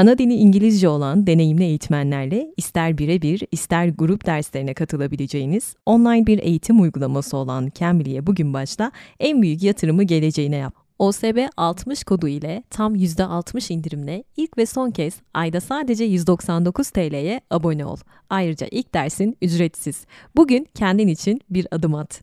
Ana dili İngilizce olan deneyimli eğitmenlerle ister birebir ister grup derslerine katılabileceğiniz online bir eğitim uygulaması olan Cambly'e bugün başla en büyük yatırımı geleceğine yap. OSB 60 kodu ile tam %60 indirimle ilk ve son kez ayda sadece 199 TL'ye abone ol. Ayrıca ilk dersin ücretsiz. Bugün kendin için bir adım at.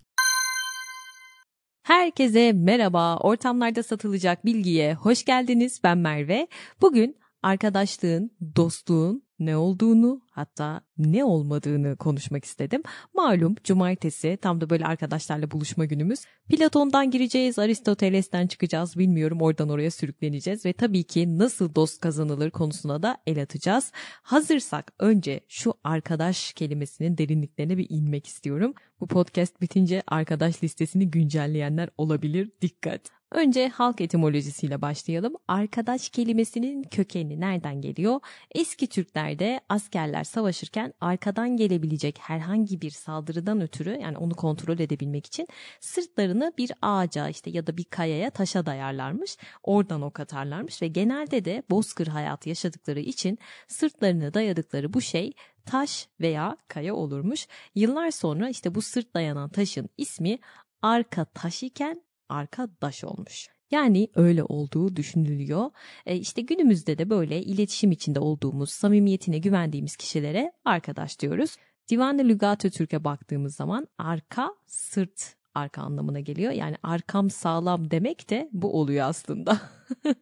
Herkese merhaba. Ortamlarda satılacak bilgiye hoş geldiniz. Ben Merve. Bugün arkadaşlığın, dostluğun ne olduğunu hatta ne olmadığını konuşmak istedim. Malum cumartesi tam da böyle arkadaşlarla buluşma günümüz. Platon'dan gireceğiz, Aristoteles'ten çıkacağız bilmiyorum oradan oraya sürükleneceğiz ve tabii ki nasıl dost kazanılır konusuna da el atacağız. Hazırsak önce şu arkadaş kelimesinin derinliklerine bir inmek istiyorum. Bu podcast bitince arkadaş listesini güncelleyenler olabilir. Dikkat. Önce halk etimolojisiyle başlayalım. Arkadaş kelimesinin kökeni nereden geliyor? Eski Türklerde askerler savaşırken arkadan gelebilecek herhangi bir saldırıdan ötürü yani onu kontrol edebilmek için sırtlarını bir ağaca işte ya da bir kayaya taşa dayarlarmış. Oradan ok atarlarmış ve genelde de bozkır hayatı yaşadıkları için sırtlarını dayadıkları bu şey taş veya kaya olurmuş. Yıllar sonra işte bu sırt dayanan taşın ismi arka taş iken arkadaş olmuş. Yani öyle olduğu düşünülüyor. E işte günümüzde de böyle iletişim içinde olduğumuz, samimiyetine güvendiğimiz kişilere arkadaş diyoruz. Divan-ı Lügat-ı Türk'e baktığımız zaman arka, sırt arka anlamına geliyor. Yani arkam sağlam demek de bu oluyor aslında.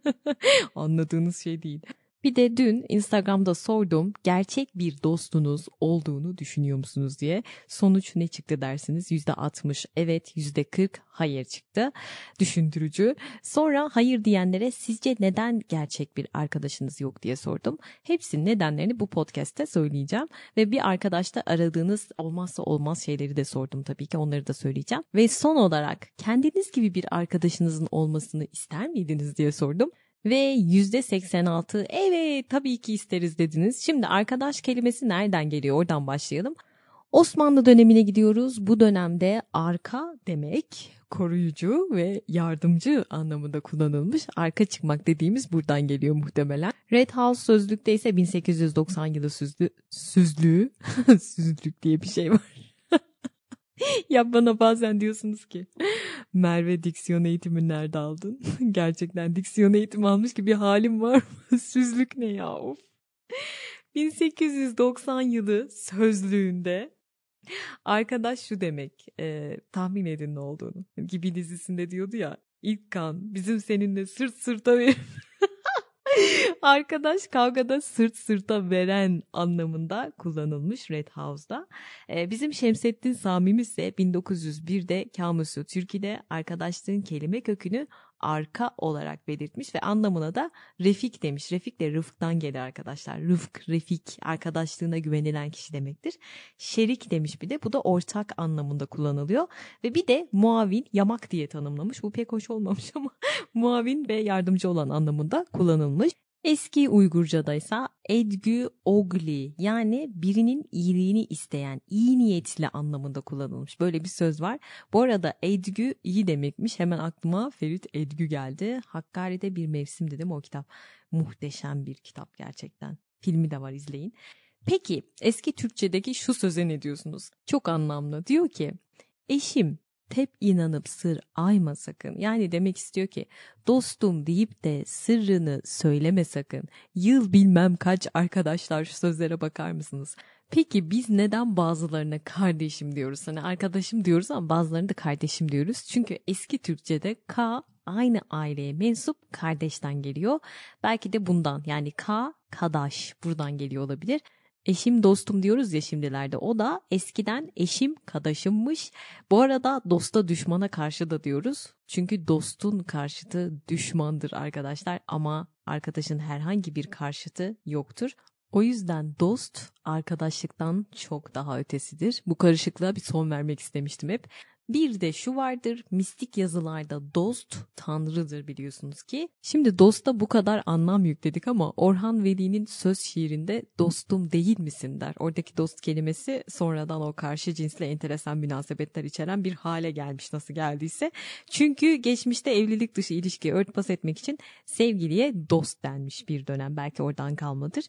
Anladığınız şey değil. Bir de dün Instagram'da sordum gerçek bir dostunuz olduğunu düşünüyor musunuz diye. Sonuç ne çıktı dersiniz? %60 evet %40 hayır çıktı. Düşündürücü. Sonra hayır diyenlere sizce neden gerçek bir arkadaşınız yok diye sordum. Hepsinin nedenlerini bu podcast'te söyleyeceğim. Ve bir arkadaşta aradığınız olmazsa olmaz şeyleri de sordum tabii ki onları da söyleyeceğim. Ve son olarak kendiniz gibi bir arkadaşınızın olmasını ister miydiniz diye sordum. Ve %86 evet tabii ki isteriz dediniz. Şimdi arkadaş kelimesi nereden geliyor oradan başlayalım. Osmanlı dönemine gidiyoruz. Bu dönemde arka demek koruyucu ve yardımcı anlamında kullanılmış. Arka çıkmak dediğimiz buradan geliyor muhtemelen. Red House sözlükte ise 1890 yılı süzlü, süzlüğü, süzlük diye bir şey var. ya bana bazen diyorsunuz ki Merve diksiyon eğitimi nerede aldın? Gerçekten diksiyon eğitimi almış gibi bir halim var mı? Süzlük ne ya of. 1890 yılı sözlüğünde arkadaş şu demek e, tahmin edin ne olduğunu. Gibi dizisinde diyordu ya ilk kan bizim seninle sırt sırta verip Arkadaş kavgada sırt sırta veren anlamında kullanılmış Red House'da. Ee, bizim Şemsettin Sami'miz ise 1901'de Kamusu Türkiye'de arkadaşlığın kelime kökünü arka olarak belirtmiş ve anlamına da refik demiş. Refik de rıfktan gelir arkadaşlar. Rıfk, refik, arkadaşlığına güvenilen kişi demektir. Şerik demiş bir de bu da ortak anlamında kullanılıyor. Ve bir de muavin, yamak diye tanımlamış. Bu pek hoş olmamış ama muavin ve yardımcı olan anlamında kullanılmış. Eski Uygurca'da ise edgü ogli yani birinin iyiliğini isteyen, iyi niyetli anlamında kullanılmış. Böyle bir söz var. Bu arada edgü iyi demekmiş. Hemen aklıma Ferit Edgü geldi. Hakkari'de bir mevsim dedim o kitap. Muhteşem bir kitap gerçekten. Filmi de var izleyin. Peki eski Türkçedeki şu söze ne diyorsunuz? Çok anlamlı. Diyor ki eşim tep inanıp sır ayma sakın. Yani demek istiyor ki dostum deyip de sırrını söyleme sakın. Yıl bilmem kaç arkadaşlar şu sözlere bakar mısınız? Peki biz neden bazılarına kardeşim diyoruz? Hani arkadaşım diyoruz ama bazılarını da kardeşim diyoruz. Çünkü eski Türkçe'de K aynı aileye mensup kardeşten geliyor. Belki de bundan yani K, kadaş buradan geliyor olabilir eşim dostum diyoruz ya şimdilerde. O da eskiden eşim kadaşımmış. Bu arada dosta düşmana karşı da diyoruz. Çünkü dostun karşıtı düşmandır arkadaşlar ama arkadaşın herhangi bir karşıtı yoktur. O yüzden dost arkadaşlıktan çok daha ötesidir. Bu karışıklığa bir son vermek istemiştim hep. Bir de şu vardır mistik yazılarda dost tanrıdır biliyorsunuz ki. Şimdi dosta bu kadar anlam yükledik ama Orhan Veli'nin söz şiirinde dostum değil misin der. Oradaki dost kelimesi sonradan o karşı cinsle enteresan münasebetler içeren bir hale gelmiş nasıl geldiyse. Çünkü geçmişte evlilik dışı ilişkiyi örtbas etmek için sevgiliye dost denmiş bir dönem belki oradan kalmadır.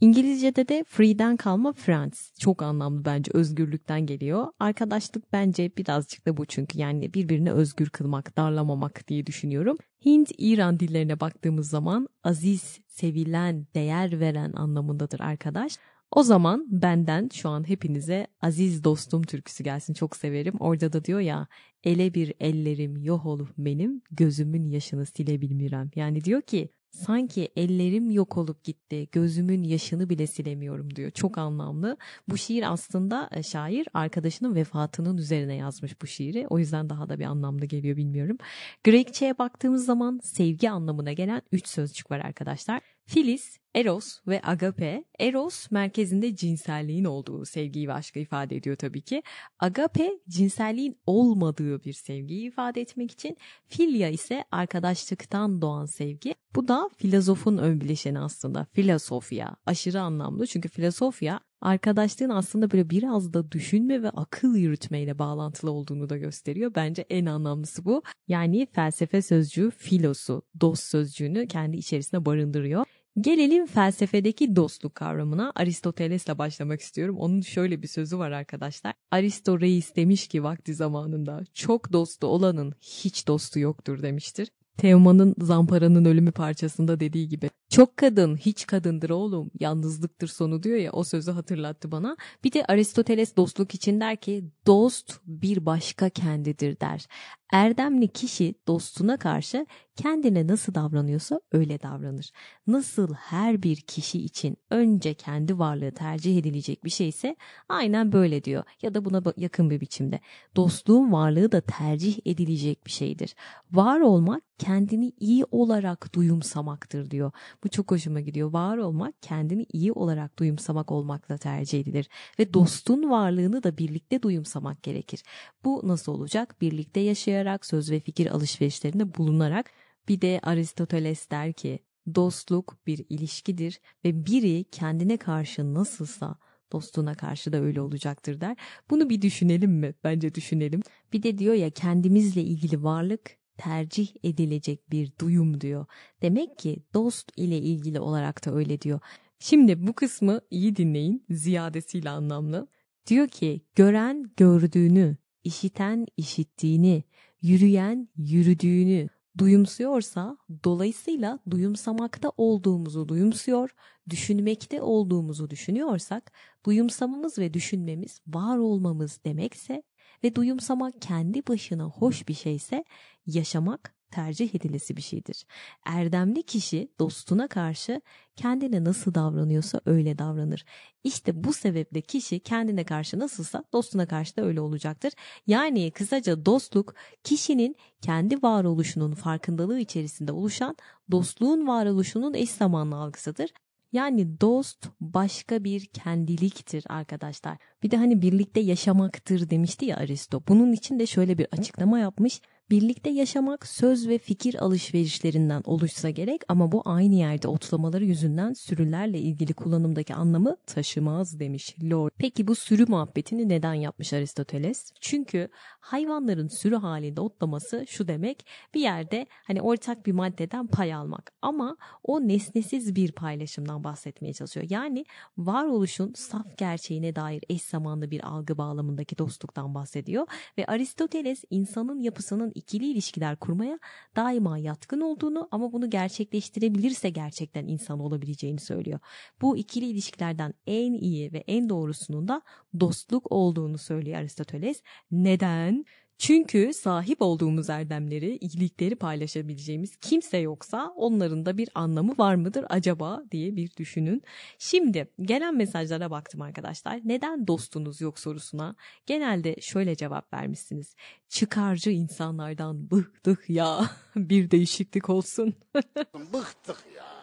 İngilizce'de de free'den kalma friends. Çok anlamlı bence özgürlükten geliyor. Arkadaşlık bence birazcık da bu çünkü yani birbirini özgür kılmak, darlamamak diye düşünüyorum. Hint, İran dillerine baktığımız zaman aziz, sevilen, değer veren anlamındadır arkadaş. O zaman benden şu an hepinize aziz dostum türküsü gelsin çok severim. Orada da diyor ya ele bir ellerim yok olup benim gözümün yaşını silebilmirem. Yani diyor ki sanki ellerim yok olup gitti gözümün yaşını bile silemiyorum diyor. Çok anlamlı. Bu şiir aslında e, şair arkadaşının vefatının üzerine yazmış bu şiiri. O yüzden daha da bir anlamlı geliyor bilmiyorum. Grekçe'ye baktığımız zaman sevgi anlamına gelen üç sözcük var arkadaşlar. Filiz, Eros ve Agape. Eros merkezinde cinselliğin olduğu sevgiyi ve aşkı ifade ediyor tabii ki. Agape cinselliğin olmadığı bir sevgiyi ifade etmek için. Filya ise arkadaşlıktan doğan sevgi. Bu da filozofun ön bileşeni aslında. Filosofya. Aşırı anlamlı çünkü filosofya arkadaşlığın aslında böyle biraz da düşünme ve akıl yürütmeyle bağlantılı olduğunu da gösteriyor. Bence en anlamlısı bu. Yani felsefe sözcüğü filosu, dost sözcüğünü kendi içerisine barındırıyor. Gelelim felsefedeki dostluk kavramına Aristoteles'le başlamak istiyorum. Onun şöyle bir sözü var arkadaşlar. Aristo Reis demiş ki vakti zamanında çok dostu olanın hiç dostu yoktur demiştir. Teoman'ın Zampara'nın ölümü parçasında dediği gibi. Çok kadın hiç kadındır oğlum yalnızlıktır sonu diyor ya o sözü hatırlattı bana. Bir de Aristoteles dostluk için der ki dost bir başka kendidir der. Erdemli kişi dostuna karşı kendine nasıl davranıyorsa öyle davranır. Nasıl her bir kişi için önce kendi varlığı tercih edilecek bir şeyse aynen böyle diyor ya da buna yakın bir biçimde. Dostluğun varlığı da tercih edilecek bir şeydir. Var olmak kendini iyi olarak duyumsamaktır diyor. Bu çok hoşuma gidiyor. Var olmak kendini iyi olarak duyumsamak olmakla tercih edilir ve dostun varlığını da birlikte duyumsamak gerekir. Bu nasıl olacak? Birlikte yaşayarak, söz ve fikir alışverişlerinde bulunarak bir de Aristoteles der ki dostluk bir ilişkidir ve biri kendine karşı nasılsa dostuna karşı da öyle olacaktır der. Bunu bir düşünelim mi? Bence düşünelim. Bir de diyor ya kendimizle ilgili varlık tercih edilecek bir duyum diyor. Demek ki dost ile ilgili olarak da öyle diyor. Şimdi bu kısmı iyi dinleyin ziyadesiyle anlamlı. Diyor ki gören gördüğünü, işiten işittiğini, yürüyen yürüdüğünü duyumsuyorsa dolayısıyla duyumsamakta olduğumuzu duyumsuyor, düşünmekte olduğumuzu düşünüyorsak duyumsamamız ve düşünmemiz var olmamız demekse ve duyumsamak kendi başına hoş bir şeyse yaşamak tercih edilesi bir şeydir. Erdemli kişi dostuna karşı kendine nasıl davranıyorsa öyle davranır. İşte bu sebeple kişi kendine karşı nasılsa dostuna karşı da öyle olacaktır. Yani kısaca dostluk kişinin kendi varoluşunun farkındalığı içerisinde oluşan dostluğun varoluşunun eş zamanlı algısıdır. Yani dost başka bir kendiliktir arkadaşlar. Bir de hani birlikte yaşamaktır demişti ya Aristo. Bunun için de şöyle bir açıklama yapmış. Birlikte yaşamak söz ve fikir alışverişlerinden oluşsa gerek ama bu aynı yerde otlamaları yüzünden sürülerle ilgili kullanımdaki anlamı taşımaz demiş Lord. Peki bu sürü muhabbetini neden yapmış Aristoteles? Çünkü hayvanların sürü halinde otlaması şu demek bir yerde hani ortak bir maddeden pay almak ama o nesnesiz bir paylaşımdan bahsetmeye çalışıyor. Yani varoluşun saf gerçeğine dair eş zamanlı bir algı bağlamındaki dostluktan bahsediyor ve Aristoteles insanın yapısının ikili ilişkiler kurmaya daima yatkın olduğunu ama bunu gerçekleştirebilirse gerçekten insan olabileceğini söylüyor. Bu ikili ilişkilerden en iyi ve en doğrusunun da dostluk olduğunu söylüyor Aristoteles. Neden? Çünkü sahip olduğumuz erdemleri, iyilikleri paylaşabileceğimiz kimse yoksa onların da bir anlamı var mıdır acaba diye bir düşünün. Şimdi gelen mesajlara baktım arkadaşlar. Neden dostunuz yok sorusuna genelde şöyle cevap vermişsiniz. Çıkarcı insanlardan bıktık ya. bir değişiklik olsun. bıktık ya.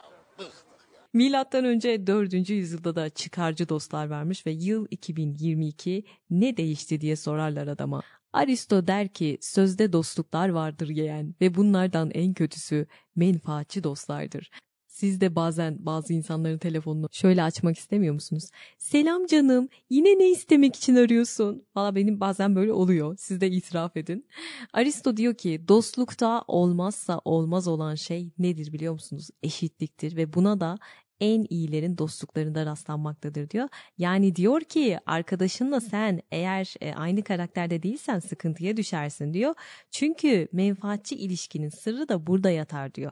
Milattan önce 4. yüzyılda da çıkarcı dostlar varmış ve yıl 2022 ne değişti diye sorarlar adama. Aristo der ki sözde dostluklar vardır yeğen ve bunlardan en kötüsü menfaatçi dostlardır. Siz de bazen bazı insanların telefonunu şöyle açmak istemiyor musunuz? Selam canım yine ne istemek için arıyorsun? Valla benim bazen böyle oluyor. Siz de itiraf edin. Aristo diyor ki dostlukta olmazsa olmaz olan şey nedir biliyor musunuz? Eşitliktir ve buna da en iyilerin dostluklarında rastlanmaktadır diyor. Yani diyor ki arkadaşınla sen eğer e, aynı karakterde değilsen sıkıntıya düşersin diyor. Çünkü menfaatçi ilişkinin sırrı da burada yatar diyor.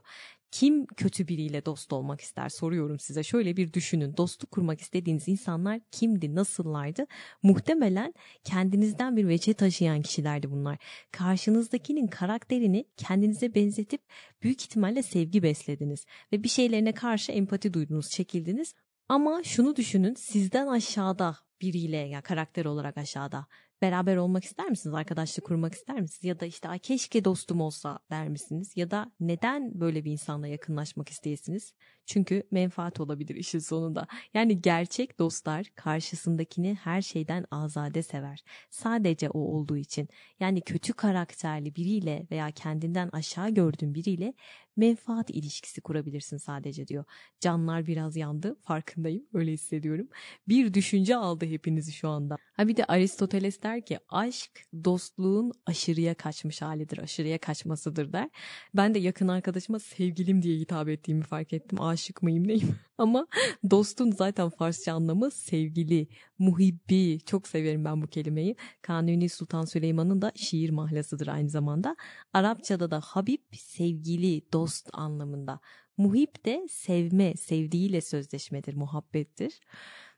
Kim kötü biriyle dost olmak ister soruyorum size. Şöyle bir düşünün. Dostluk kurmak istediğiniz insanlar kimdi, nasıllardı? Muhtemelen kendinizden bir veçe taşıyan kişilerdi bunlar. Karşınızdakinin karakterini kendinize benzetip büyük ihtimalle sevgi beslediniz ve bir şeylerine karşı empati duydunuz, çekildiniz. Ama şunu düşünün sizden aşağıda biriyle ya karakter olarak aşağıda beraber olmak ister misiniz? Arkadaşlık kurmak ister misiniz? Ya da işte Ay, keşke dostum olsa der misiniz? Ya da neden böyle bir insanla yakınlaşmak isteyesiniz? Çünkü menfaat olabilir işin sonunda. Yani gerçek dostlar karşısındakini her şeyden azade sever. Sadece o olduğu için. Yani kötü karakterli biriyle veya kendinden aşağı gördüğün biriyle menfaat ilişkisi kurabilirsin sadece diyor. Canlar biraz yandı farkındayım öyle hissediyorum. Bir düşünce aldı hepinizi şu anda. Ha bir de Aristoteles der ki aşk dostluğun aşırıya kaçmış halidir, aşırıya kaçmasıdır der. Ben de yakın arkadaşıma sevgilim diye hitap ettiğimi fark ettim. Aşık mıyım neyim? Ama dostun zaten Farsça anlamı sevgili, muhibbi. Çok severim ben bu kelimeyi. Kanuni Sultan Süleyman'ın da şiir mahlasıdır aynı zamanda. Arapçada da Habib sevgili, dost anlamında. Muhib de sevme, sevdiğiyle sözleşmedir, muhabbettir.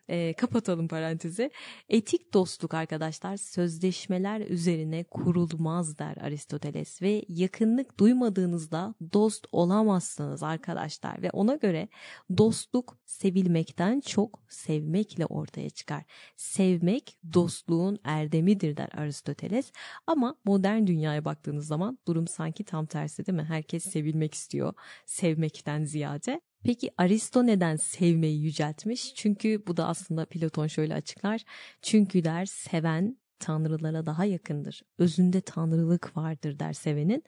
E, kapatalım parantezi. Etik dostluk arkadaşlar sözleşmeler üzerine kurulmaz der Aristoteles ve yakınlık duymadığınızda dost olamazsınız arkadaşlar ve ona göre dostluk sevilmekten çok sevmekle ortaya çıkar. Sevmek dostluğun erdemidir der Aristoteles ama modern dünyaya baktığınız zaman durum sanki tam tersi değil mi? Herkes sevilmek istiyor sevmekten ziyade. Peki Aristo neden sevmeyi yüceltmiş? Çünkü bu da aslında Platon şöyle açıklar. Çünkü der seven tanrılara daha yakındır. Özünde tanrılık vardır der sevenin.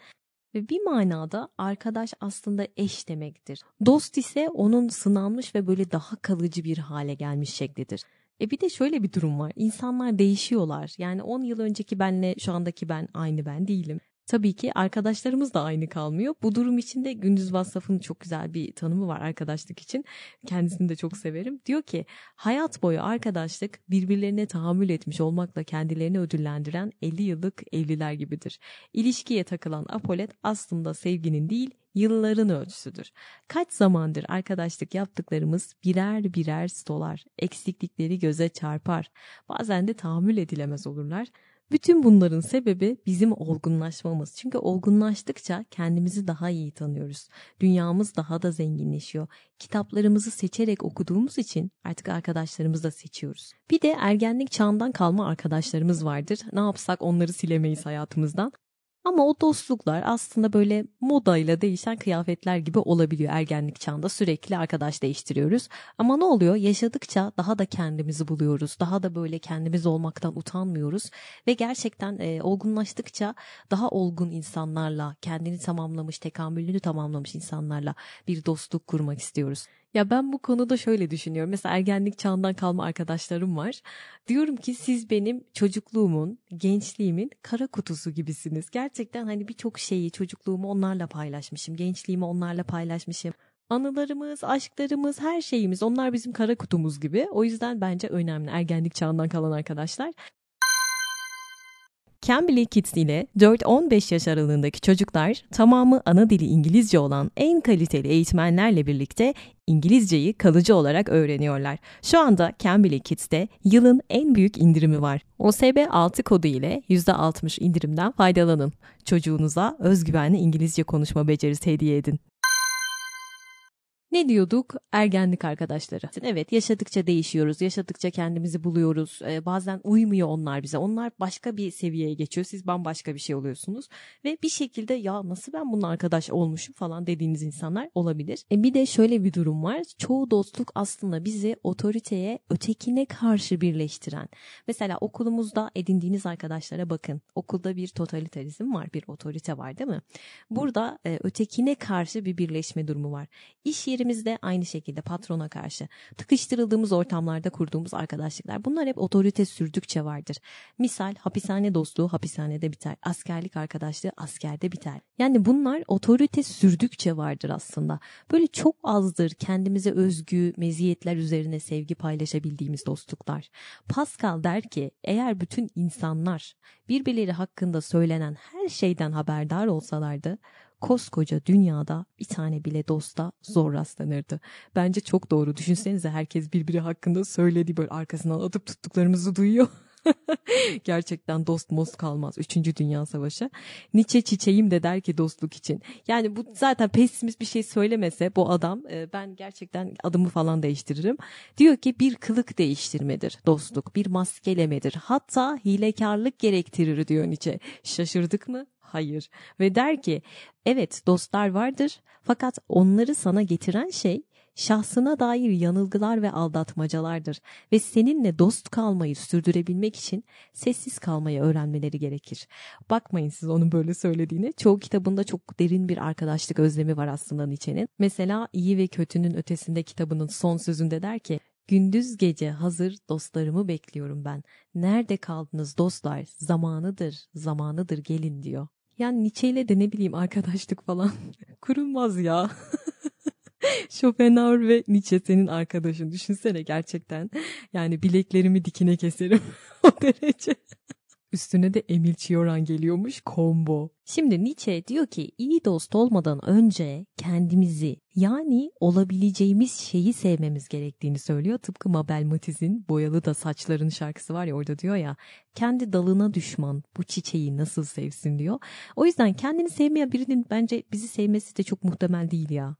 Ve bir manada arkadaş aslında eş demektir. Dost ise onun sınanmış ve böyle daha kalıcı bir hale gelmiş şeklidir. E bir de şöyle bir durum var. İnsanlar değişiyorlar. Yani 10 yıl önceki benle şu andaki ben aynı ben değilim. Tabii ki arkadaşlarımız da aynı kalmıyor. Bu durum içinde Gündüz Vassaf'ın çok güzel bir tanımı var arkadaşlık için. Kendisini de çok severim. Diyor ki hayat boyu arkadaşlık birbirlerine tahammül etmiş olmakla kendilerini ödüllendiren 50 yıllık evliler gibidir. İlişkiye takılan apolet aslında sevginin değil yılların ölçüsüdür. Kaç zamandır arkadaşlık yaptıklarımız birer birer stolar, eksiklikleri göze çarpar. Bazen de tahammül edilemez olurlar. Bütün bunların sebebi bizim olgunlaşmamız. Çünkü olgunlaştıkça kendimizi daha iyi tanıyoruz. Dünyamız daha da zenginleşiyor. Kitaplarımızı seçerek okuduğumuz için artık arkadaşlarımızı da seçiyoruz. Bir de ergenlik çağından kalma arkadaşlarımız vardır. Ne yapsak onları silemeyiz hayatımızdan. Ama o dostluklar aslında böyle modayla değişen kıyafetler gibi olabiliyor ergenlik çağında sürekli arkadaş değiştiriyoruz. Ama ne oluyor? Yaşadıkça daha da kendimizi buluyoruz. Daha da böyle kendimiz olmaktan utanmıyoruz ve gerçekten e, olgunlaştıkça daha olgun insanlarla, kendini tamamlamış, tekamülünü tamamlamış insanlarla bir dostluk kurmak istiyoruz. Ya ben bu konuda şöyle düşünüyorum. Mesela ergenlik çağından kalma arkadaşlarım var. Diyorum ki siz benim çocukluğumun, gençliğimin kara kutusu gibisiniz. Gerçekten hani birçok şeyi, çocukluğumu onlarla paylaşmışım. Gençliğimi onlarla paylaşmışım. Anılarımız, aşklarımız, her şeyimiz onlar bizim kara kutumuz gibi. O yüzden bence önemli ergenlik çağından kalan arkadaşlar. Cambly Kids ile 4-15 yaş aralığındaki çocuklar tamamı ana dili İngilizce olan en kaliteli eğitmenlerle birlikte İngilizceyi kalıcı olarak öğreniyorlar. Şu anda Cambly Kids'te yılın en büyük indirimi var. OSB 6 kodu ile %60 indirimden faydalanın. Çocuğunuza özgüvenli İngilizce konuşma becerisi hediye edin. Ne diyorduk? Ergenlik arkadaşları. Evet yaşadıkça değişiyoruz. Yaşadıkça kendimizi buluyoruz. Ee, bazen uymuyor onlar bize. Onlar başka bir seviyeye geçiyor. Siz bambaşka bir şey oluyorsunuz. Ve bir şekilde ya nasıl ben bunun arkadaş olmuşum falan dediğiniz insanlar olabilir. E bir de şöyle bir durum var. Çoğu dostluk aslında bizi otoriteye, ötekine karşı birleştiren. Mesela okulumuzda edindiğiniz arkadaşlara bakın. Okulda bir totalitarizm var, bir otorite var değil mi? Burada e, ötekine karşı bir birleşme durumu var. İş yerimizde aynı şekilde patrona karşı. Tıkıştırıldığımız ortamlarda kurduğumuz arkadaşlıklar. Bunlar hep otorite sürdükçe vardır. Misal hapishane dostluğu hapishanede biter. Askerlik arkadaşlığı askerde biter. Yani bunlar otorite sürdükçe vardır aslında. Böyle çok azdır kendimize özgü meziyetler üzerine sevgi paylaşabildiğimiz dostluklar. Pascal der ki eğer bütün insanlar birbirleri hakkında söylenen her şeyden haberdar olsalardı koskoca dünyada bir tane bile dosta zor rastlanırdı. Bence çok doğru. Düşünsenize herkes birbiri hakkında söylediği böyle arkasından atıp tuttuklarımızı duyuyor. Gerçekten dost most kalmaz. Üçüncü Dünya Savaşı. Nietzsche çiçeğim de der ki dostluk için. Yani bu zaten pesimist bir şey söylemese bu adam e, ben gerçekten adımı falan değiştiririm. Diyor ki bir kılık değiştirmedir dostluk. Bir maskelemedir. Hatta hilekarlık gerektirir diyor Nietzsche. Şaşırdık mı? Hayır. Ve der ki evet dostlar vardır fakat onları sana getiren şey şahsına dair yanılgılar ve aldatmacalardır ve seninle dost kalmayı sürdürebilmek için sessiz kalmayı öğrenmeleri gerekir. Bakmayın siz onun böyle söylediğine. Çoğu kitabında çok derin bir arkadaşlık özlemi var aslında Nietzsche'nin. Mesela iyi ve kötünün ötesinde kitabının son sözünde der ki Gündüz gece hazır dostlarımı bekliyorum ben. Nerede kaldınız dostlar? Zamanıdır, zamanıdır gelin diyor. Yani Nietzsche ile de ne bileyim arkadaşlık falan kurulmaz ya. Schopenhauer ve Nietzsche senin arkadaşın. Düşünsene gerçekten. Yani bileklerimi dikine keserim o derece. Üstüne de Emil Cioran geliyormuş combo. Şimdi Nietzsche diyor ki iyi dost olmadan önce kendimizi yani olabileceğimiz şeyi sevmemiz gerektiğini söylüyor. Tıpkı Mabel Matiz'in Boyalı da Saçların şarkısı var ya orada diyor ya kendi dalına düşman bu çiçeği nasıl sevsin diyor. O yüzden kendini sevmeyen birinin bence bizi sevmesi de çok muhtemel değil ya.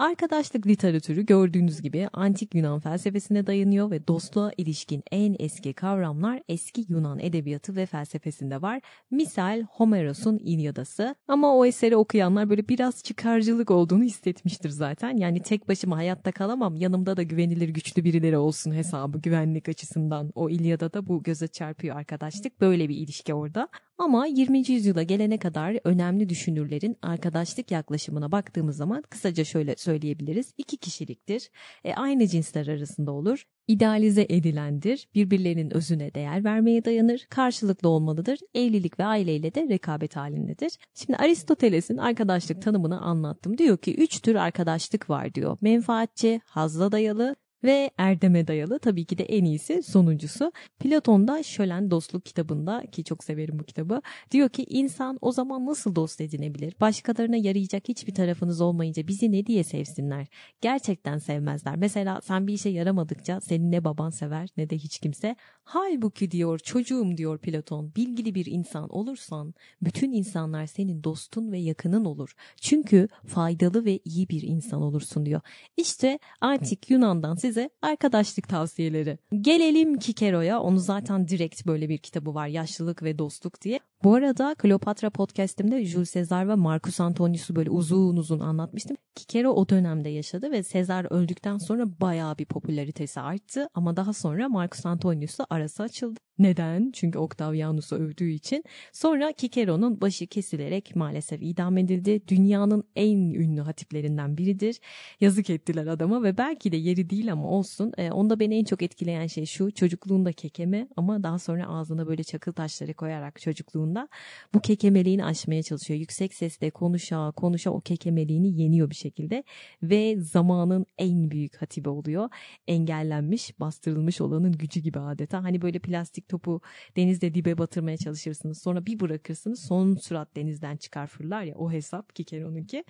Arkadaşlık literatürü gördüğünüz gibi antik Yunan felsefesine dayanıyor ve dostluğa ilişkin en eski kavramlar eski Yunan edebiyatı ve felsefesinde var. Misal Homeros'un İlyadası ama o eseri okuyanlar böyle biraz çıkarcılık olduğunu hissetmiştir zaten. Yani tek başıma hayatta kalamam yanımda da güvenilir güçlü birileri olsun hesabı güvenlik açısından. O İlyada'da bu göze çarpıyor arkadaşlık böyle bir ilişki orada. Ama 20. yüzyıla gelene kadar önemli düşünürlerin arkadaşlık yaklaşımına baktığımız zaman kısaca şöyle söyleyebiliriz. İki kişiliktir. E, aynı cinsler arasında olur. İdealize edilendir. Birbirlerinin özüne değer vermeye dayanır. Karşılıklı olmalıdır. Evlilik ve aileyle de rekabet halindedir. Şimdi Aristoteles'in arkadaşlık tanımını anlattım. Diyor ki üç tür arkadaşlık var diyor. Menfaatçi, hazla dayalı, ve erdeme dayalı tabii ki de en iyisi sonuncusu. Platon'da Şölen Dostluk kitabında ki çok severim bu kitabı diyor ki insan o zaman nasıl dost edinebilir? Başkalarına yarayacak hiçbir tarafınız olmayınca bizi ne diye sevsinler? Gerçekten sevmezler. Mesela sen bir işe yaramadıkça seni ne baban sever ne de hiç kimse. Halbuki diyor çocuğum diyor Platon bilgili bir insan olursan bütün insanlar senin dostun ve yakının olur. Çünkü faydalı ve iyi bir insan olursun diyor. İşte antik Yunan'dan siz size arkadaşlık tavsiyeleri. Gelelim Kikero'ya. Onu zaten direkt böyle bir kitabı var. Yaşlılık ve Dostluk diye. Bu arada Kleopatra podcastimde Jules Caesar ve Marcus Antonius'u böyle uzun uzun anlatmıştım. Kikero o dönemde yaşadı ve Caesar öldükten sonra bayağı bir popülaritesi arttı. Ama daha sonra Marcus Antonius'la arası açıldı. Neden? Çünkü Octavianus'u övdüğü için. Sonra Kikero'nun başı kesilerek maalesef idam edildi. Dünyanın en ünlü hatiplerinden biridir. Yazık ettiler adama ve belki de yeri değil ama olsun. E, onda beni en çok etkileyen şey şu çocukluğunda kekeme ama daha sonra ağzına böyle çakıl taşları koyarak çocukluğunda bu kekemeliğini aşmaya çalışıyor. Yüksek sesle konuşa konuşa o kekemeliğini yeniyor bir şekilde ve zamanın en büyük hatibi oluyor. Engellenmiş, bastırılmış olanın gücü gibi adeta. Hani böyle plastik topu denizde dibe batırmaya çalışırsınız. Sonra bir bırakırsınız son sürat denizden çıkar fırlar ya o hesap Kikero'nunki.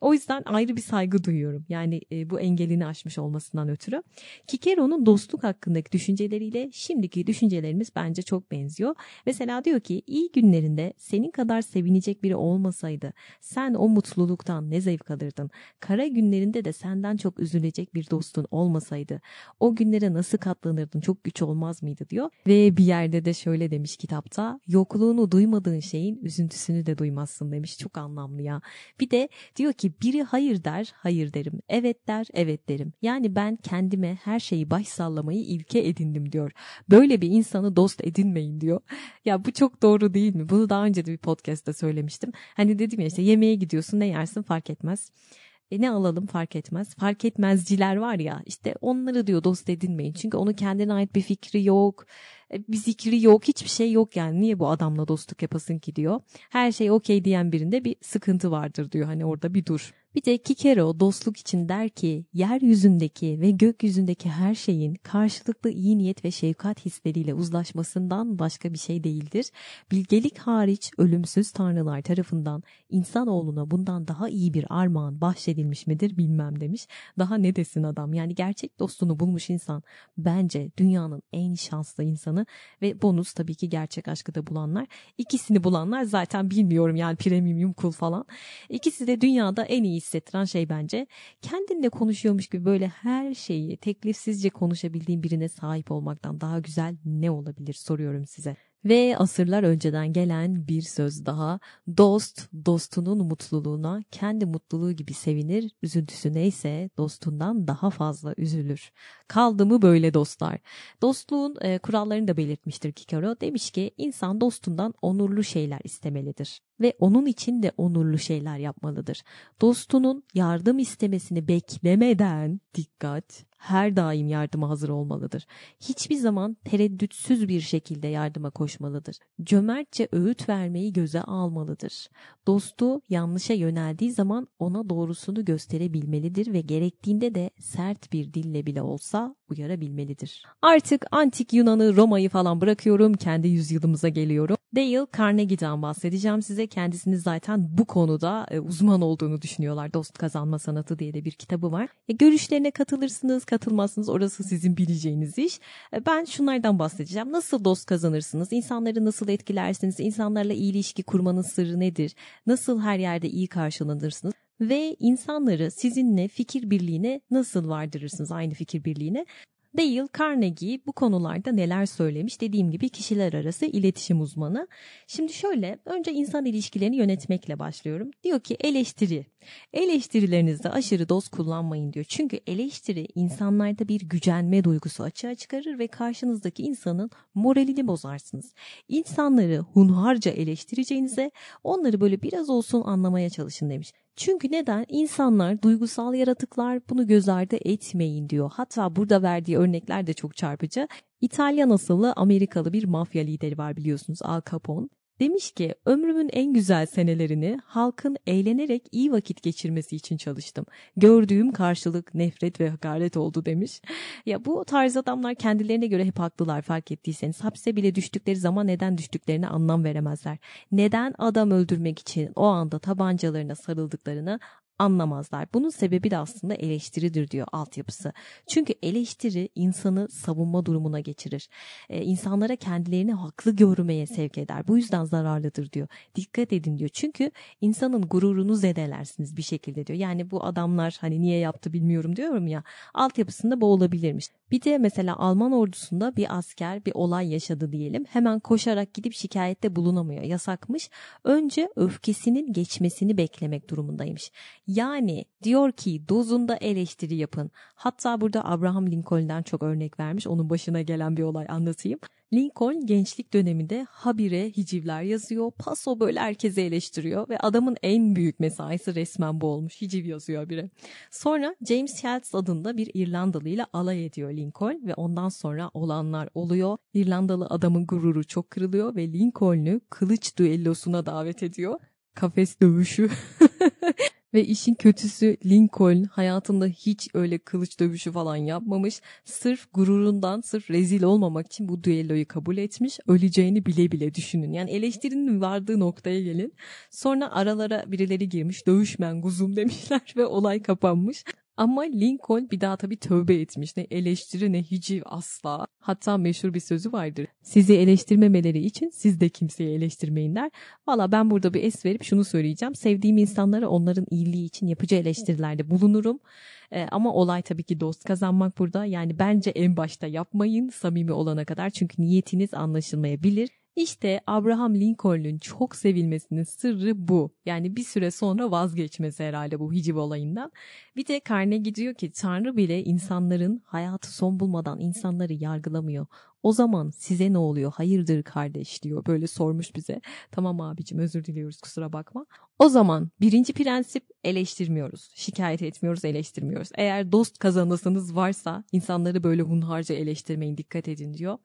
O yüzden ayrı bir saygı duyuyorum. Yani e, bu engelini aşmış olmasından ötürü. Kikero'nun dostluk hakkındaki düşünceleriyle şimdiki düşüncelerimiz bence çok benziyor. Mesela diyor ki iyi günler günlerinde senin kadar sevinecek biri olmasaydı sen o mutluluktan ne zevk alırdın? Kara günlerinde de senden çok üzülecek bir dostun olmasaydı o günlere nasıl katlanırdın? Çok güç olmaz mıydı diyor. Ve bir yerde de şöyle demiş kitapta yokluğunu duymadığın şeyin üzüntüsünü de duymazsın demiş. Çok anlamlı ya. Bir de diyor ki biri hayır der hayır derim. Evet der evet derim. Yani ben kendime her şeyi baş sallamayı ilke edindim diyor. Böyle bir insanı dost edinmeyin diyor. Ya bu çok doğru değil mi? Bunu daha önce de bir podcast'ta söylemiştim. Hani dedim ya işte yemeğe gidiyorsun ne yersin fark etmez. E ne alalım fark etmez. Fark etmezciler var ya işte onları diyor dost edinmeyin. Çünkü onun kendine ait bir fikri yok. E, bir zikri yok. Hiçbir şey yok yani. Niye bu adamla dostluk yapasın ki diyor. Her şey okey diyen birinde bir sıkıntı vardır diyor. Hani orada bir dur. Bir de Kikero dostluk için der ki yeryüzündeki ve gökyüzündeki her şeyin karşılıklı iyi niyet ve şefkat hisleriyle uzlaşmasından başka bir şey değildir. Bilgelik hariç ölümsüz tanrılar tarafından insanoğluna bundan daha iyi bir armağan bahşedilmiş midir bilmem demiş. Daha ne desin adam yani gerçek dostunu bulmuş insan bence dünyanın en şanslı insanı ve bonus tabii ki gerçek aşkı da bulanlar. İkisini bulanlar zaten bilmiyorum yani premium kul falan. İkisi de dünyada en iyi hissettiren şey bence. Kendinle konuşuyormuş gibi böyle her şeyi teklifsizce konuşabildiğin birine sahip olmaktan daha güzel ne olabilir soruyorum size. Ve asırlar önceden gelen bir söz daha. Dost, dostunun mutluluğuna kendi mutluluğu gibi sevinir, üzüntüsü neyse dostundan daha fazla üzülür. Kaldı mı böyle dostlar? Dostluğun e, kurallarını da belirtmiştir Kikaro. Demiş ki insan dostundan onurlu şeyler istemelidir ve onun için de onurlu şeyler yapmalıdır. Dostunun yardım istemesini beklemeden dikkat her daim yardıma hazır olmalıdır. Hiçbir zaman tereddütsüz bir şekilde yardıma koşmalıdır. Cömertçe öğüt vermeyi göze almalıdır. Dostu yanlışa yöneldiği zaman ona doğrusunu gösterebilmelidir ve gerektiğinde de sert bir dille bile olsa uyarabilmelidir. Artık antik Yunan'ı, Roma'yı falan bırakıyorum. Kendi yüzyılımıza geliyorum. Dale Carnegie'den bahsedeceğim size. Kendisini zaten bu konuda e, uzman olduğunu düşünüyorlar. Dost Kazanma Sanatı diye de bir kitabı var. E, görüşlerine katılırsınız, katılmazsınız. Orası sizin bileceğiniz iş. E, ben şunlardan bahsedeceğim. Nasıl dost kazanırsınız? İnsanları nasıl etkilersiniz? İnsanlarla iyi ilişki kurmanın sırrı nedir? Nasıl her yerde iyi karşılanırsınız? ve insanları sizinle fikir birliğine nasıl vardırırsınız aynı fikir birliğine? Dale Carnegie bu konularda neler söylemiş dediğim gibi kişiler arası iletişim uzmanı. Şimdi şöyle önce insan ilişkilerini yönetmekle başlıyorum. Diyor ki eleştiri. Eleştirilerinizde aşırı doz kullanmayın diyor. Çünkü eleştiri insanlarda bir gücenme duygusu açığa çıkarır ve karşınızdaki insanın moralini bozarsınız. İnsanları hunharca eleştireceğinize onları böyle biraz olsun anlamaya çalışın demiş. Çünkü neden? İnsanlar duygusal yaratıklar bunu göz ardı etmeyin diyor. Hatta burada verdiği örnekler de çok çarpıcı. İtalyan asıllı Amerikalı bir mafya lideri var biliyorsunuz Al Capone. Demiş ki ömrümün en güzel senelerini halkın eğlenerek iyi vakit geçirmesi için çalıştım. Gördüğüm karşılık nefret ve hakaret oldu demiş. Ya bu tarz adamlar kendilerine göre hep haklılar fark ettiyseniz. Hapse bile düştükleri zaman neden düştüklerine anlam veremezler. Neden adam öldürmek için o anda tabancalarına sarıldıklarını anlamazlar. Bunun sebebi de aslında eleştiridir diyor altyapısı. Çünkü eleştiri insanı savunma durumuna geçirir. Ee, insanlara kendilerini haklı görmeye sevk eder. Bu yüzden zararlıdır diyor. Dikkat edin diyor. Çünkü insanın gururunu zedelersiniz bir şekilde diyor. Yani bu adamlar hani niye yaptı bilmiyorum diyorum ya. Altyapısında bu olabilirmiş. Bir de mesela Alman ordusunda bir asker bir olay yaşadı diyelim. Hemen koşarak gidip şikayette bulunamıyor. Yasakmış. Önce öfkesinin geçmesini beklemek durumundaymış. Yani diyor ki dozunda eleştiri yapın. Hatta burada Abraham Lincoln'den çok örnek vermiş. Onun başına gelen bir olay anlatayım. Lincoln gençlik döneminde habire hicivler yazıyor. Paso böyle herkese eleştiriyor ve adamın en büyük mesaisi resmen bu olmuş. Hiciv yazıyor biri. Sonra James Shields adında bir İrlandalı ile alay ediyor Lincoln ve ondan sonra olanlar oluyor. İrlandalı adamın gururu çok kırılıyor ve Lincoln'ü kılıç düellosuna davet ediyor. Kafes dövüşü. Ve işin kötüsü Lincoln hayatında hiç öyle kılıç dövüşü falan yapmamış. Sırf gururundan, sırf rezil olmamak için bu düelloyu kabul etmiş. Öleceğini bile bile düşünün. Yani eleştirinin vardığı noktaya gelin. Sonra aralara birileri girmiş. Dövüşmen kuzum demişler ve olay kapanmış. Ama Lincoln bir daha tabii tövbe etmiş. Ne eleştiri ne hiciv asla. Hatta meşhur bir sözü vardır. Sizi eleştirmemeleri için siz de kimseyi eleştirmeyin der. Valla ben burada bir es verip şunu söyleyeceğim. Sevdiğim insanlara onların iyiliği için yapıcı eleştirilerde bulunurum. Ee, ama olay tabii ki dost kazanmak burada. Yani bence en başta yapmayın samimi olana kadar. Çünkü niyetiniz anlaşılmayabilir. İşte Abraham Lincoln'un çok sevilmesinin sırrı bu. Yani bir süre sonra vazgeçmesi herhalde bu hiciv olayından. Bir de Carnegie diyor ki Tanrı bile insanların hayatı son bulmadan insanları yargılamıyor. O zaman size ne oluyor? Hayırdır kardeş diyor. Böyle sormuş bize. Tamam abicim özür diliyoruz kusura bakma. O zaman birinci prensip eleştirmiyoruz. Şikayet etmiyoruz, eleştirmiyoruz. Eğer dost kazanasınız varsa insanları böyle hunharca eleştirmeyin dikkat edin diyor.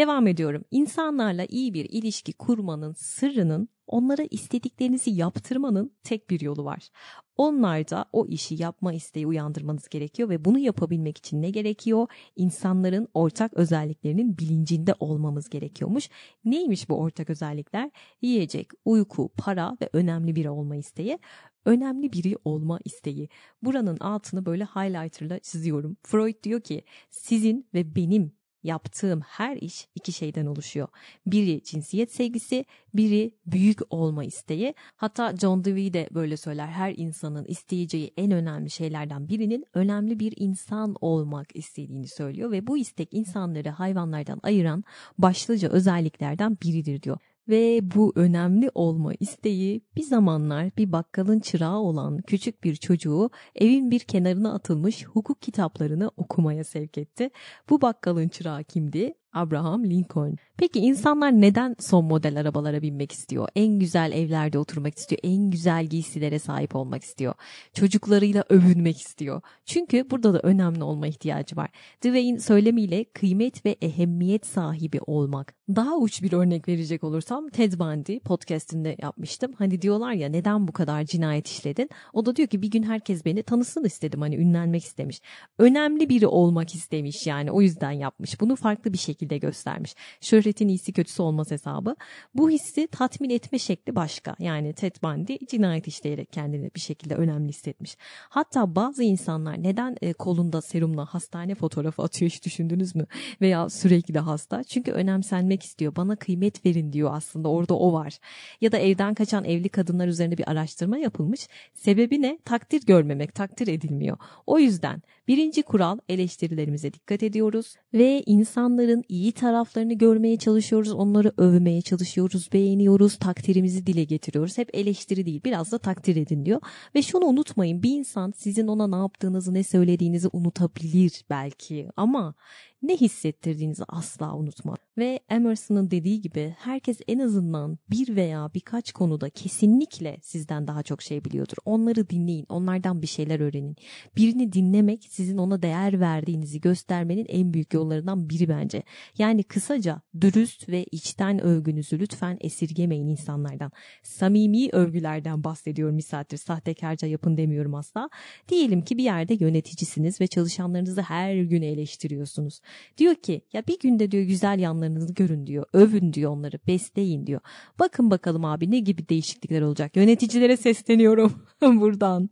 Devam ediyorum. İnsanlarla iyi bir ilişki kurmanın sırrının onlara istediklerinizi yaptırmanın tek bir yolu var. Onlarda o işi yapma isteği uyandırmanız gerekiyor ve bunu yapabilmek için ne gerekiyor? İnsanların ortak özelliklerinin bilincinde olmamız gerekiyormuş. Neymiş bu ortak özellikler? Yiyecek, uyku, para ve önemli biri olma isteği önemli biri olma isteği. Buranın altını böyle highlighterla çiziyorum. Freud diyor ki sizin ve benim yaptığım her iş iki şeyden oluşuyor. Biri cinsiyet sevgisi, biri büyük olma isteği. Hatta John Dewey de böyle söyler. Her insanın isteyeceği en önemli şeylerden birinin önemli bir insan olmak istediğini söylüyor ve bu istek insanları hayvanlardan ayıran başlıca özelliklerden biridir diyor ve bu önemli olma isteği bir zamanlar bir bakkalın çırağı olan küçük bir çocuğu evin bir kenarına atılmış hukuk kitaplarını okumaya sevk etti. Bu bakkalın çırağı kimdi? Abraham Lincoln. Peki insanlar neden son model arabalara binmek istiyor? En güzel evlerde oturmak istiyor. En güzel giysilere sahip olmak istiyor. Çocuklarıyla övünmek istiyor. Çünkü burada da önemli olma ihtiyacı var. Dwayne söylemiyle kıymet ve ehemmiyet sahibi olmak. Daha uç bir örnek verecek olursam Ted Bundy podcastinde yapmıştım. Hani diyorlar ya neden bu kadar cinayet işledin? O da diyor ki bir gün herkes beni tanısın istedim. Hani ünlenmek istemiş. Önemli biri olmak istemiş yani o yüzden yapmış. Bunu farklı bir şekilde göstermiş. Şöhretin iyisi kötüsü olmaz hesabı. Bu hissi tatmin etme şekli başka. Yani Ted Bundy cinayet işleyerek kendini bir şekilde önemli hissetmiş. Hatta bazı insanlar neden e, kolunda serumla hastane fotoğrafı atıyor hiç düşündünüz mü? Veya sürekli hasta. Çünkü önemsenmek istiyor. Bana kıymet verin diyor aslında orada o var. Ya da evden kaçan evli kadınlar üzerine bir araştırma yapılmış. Sebebi ne? Takdir görmemek, takdir edilmiyor. O yüzden birinci kural eleştirilerimize dikkat ediyoruz ve insanların iyi taraflarını görmeye çalışıyoruz, onları övmeye çalışıyoruz, beğeniyoruz, takdirimizi dile getiriyoruz. Hep eleştiri değil, biraz da takdir edin diyor. Ve şunu unutmayın, bir insan sizin ona ne yaptığınızı, ne söylediğinizi unutabilir belki ama ne hissettirdiğinizi asla unutma. Ve Emerson'ın dediği gibi herkes en azından bir veya birkaç konuda kesinlikle sizden daha çok şey biliyordur. Onları dinleyin, onlardan bir şeyler öğrenin. Birini dinlemek sizin ona değer verdiğinizi göstermenin en büyük yollarından biri bence. Yani kısaca dürüst ve içten övgünüzü lütfen esirgemeyin insanlardan. Samimi övgülerden bahsediyorum misafir. Sahtekarca yapın demiyorum asla. Diyelim ki bir yerde yöneticisiniz ve çalışanlarınızı her gün eleştiriyorsunuz. Diyor ki ya bir günde diyor güzel yanlarınızı görün diyor. Övün diyor onları besleyin diyor. Bakın bakalım abi ne gibi değişiklikler olacak. Yöneticilere sesleniyorum buradan.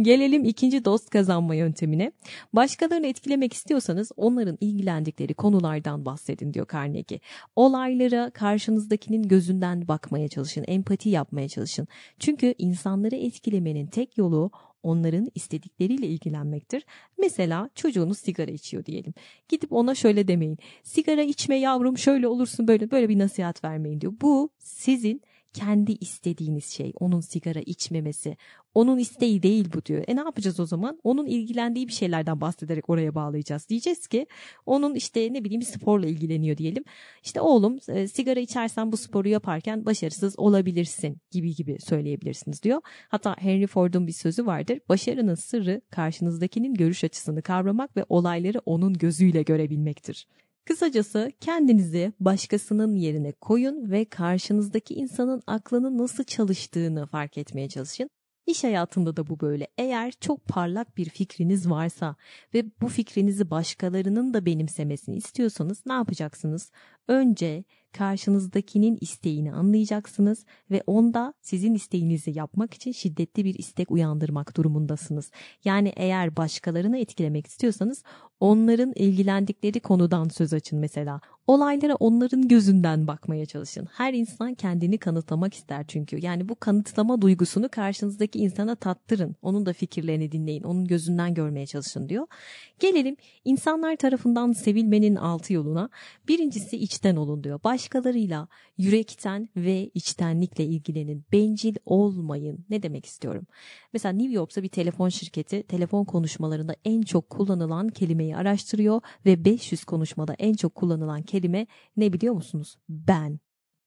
Gelelim ikinci dost kazanma yöntemine. Başkalarını etkilemek istiyorsanız onların ilgilendikleri konulardan bahsedin diyor Carnegie. Olaylara karşınızdakinin gözünden bakmaya çalışın. Empati yapmaya çalışın. Çünkü insanları etkilemenin tek yolu onların istedikleriyle ilgilenmektir. Mesela çocuğunuz sigara içiyor diyelim. Gidip ona şöyle demeyin. Sigara içme yavrum şöyle olursun böyle böyle bir nasihat vermeyin diyor. Bu sizin kendi istediğiniz şey onun sigara içmemesi. Onun isteği değil bu diyor. E ne yapacağız o zaman? Onun ilgilendiği bir şeylerden bahsederek oraya bağlayacağız. Diyeceğiz ki onun işte ne bileyim sporla ilgileniyor diyelim. İşte oğlum e, sigara içersen bu sporu yaparken başarısız olabilirsin gibi gibi söyleyebilirsiniz diyor. Hatta Henry Ford'un bir sözü vardır. Başarının sırrı karşınızdakinin görüş açısını kavramak ve olayları onun gözüyle görebilmektir. Kısacası kendinizi başkasının yerine koyun ve karşınızdaki insanın aklının nasıl çalıştığını fark etmeye çalışın. İş hayatında da bu böyle. Eğer çok parlak bir fikriniz varsa ve bu fikrinizi başkalarının da benimsemesini istiyorsanız ne yapacaksınız? Önce karşınızdakinin isteğini anlayacaksınız ve onda sizin isteğinizi yapmak için şiddetli bir istek uyandırmak durumundasınız. Yani eğer başkalarını etkilemek istiyorsanız onların ilgilendikleri konudan söz açın mesela. Olaylara onların gözünden bakmaya çalışın. Her insan kendini kanıtlamak ister çünkü. Yani bu kanıtlama duygusunu karşınızdaki insana tattırın. Onun da fikirlerini dinleyin. Onun gözünden görmeye çalışın diyor. Gelelim insanlar tarafından sevilmenin altı yoluna. Birincisi içten olun diyor. Başkalarıyla yürekten ve içtenlikle ilgilenin. Bencil olmayın. Ne demek istiyorum? Mesela New York'ta bir telefon şirketi telefon konuşmalarında en çok kullanılan kelimeyi araştırıyor ve 500 konuşmada en çok kullanılan kelime ne biliyor musunuz? Ben.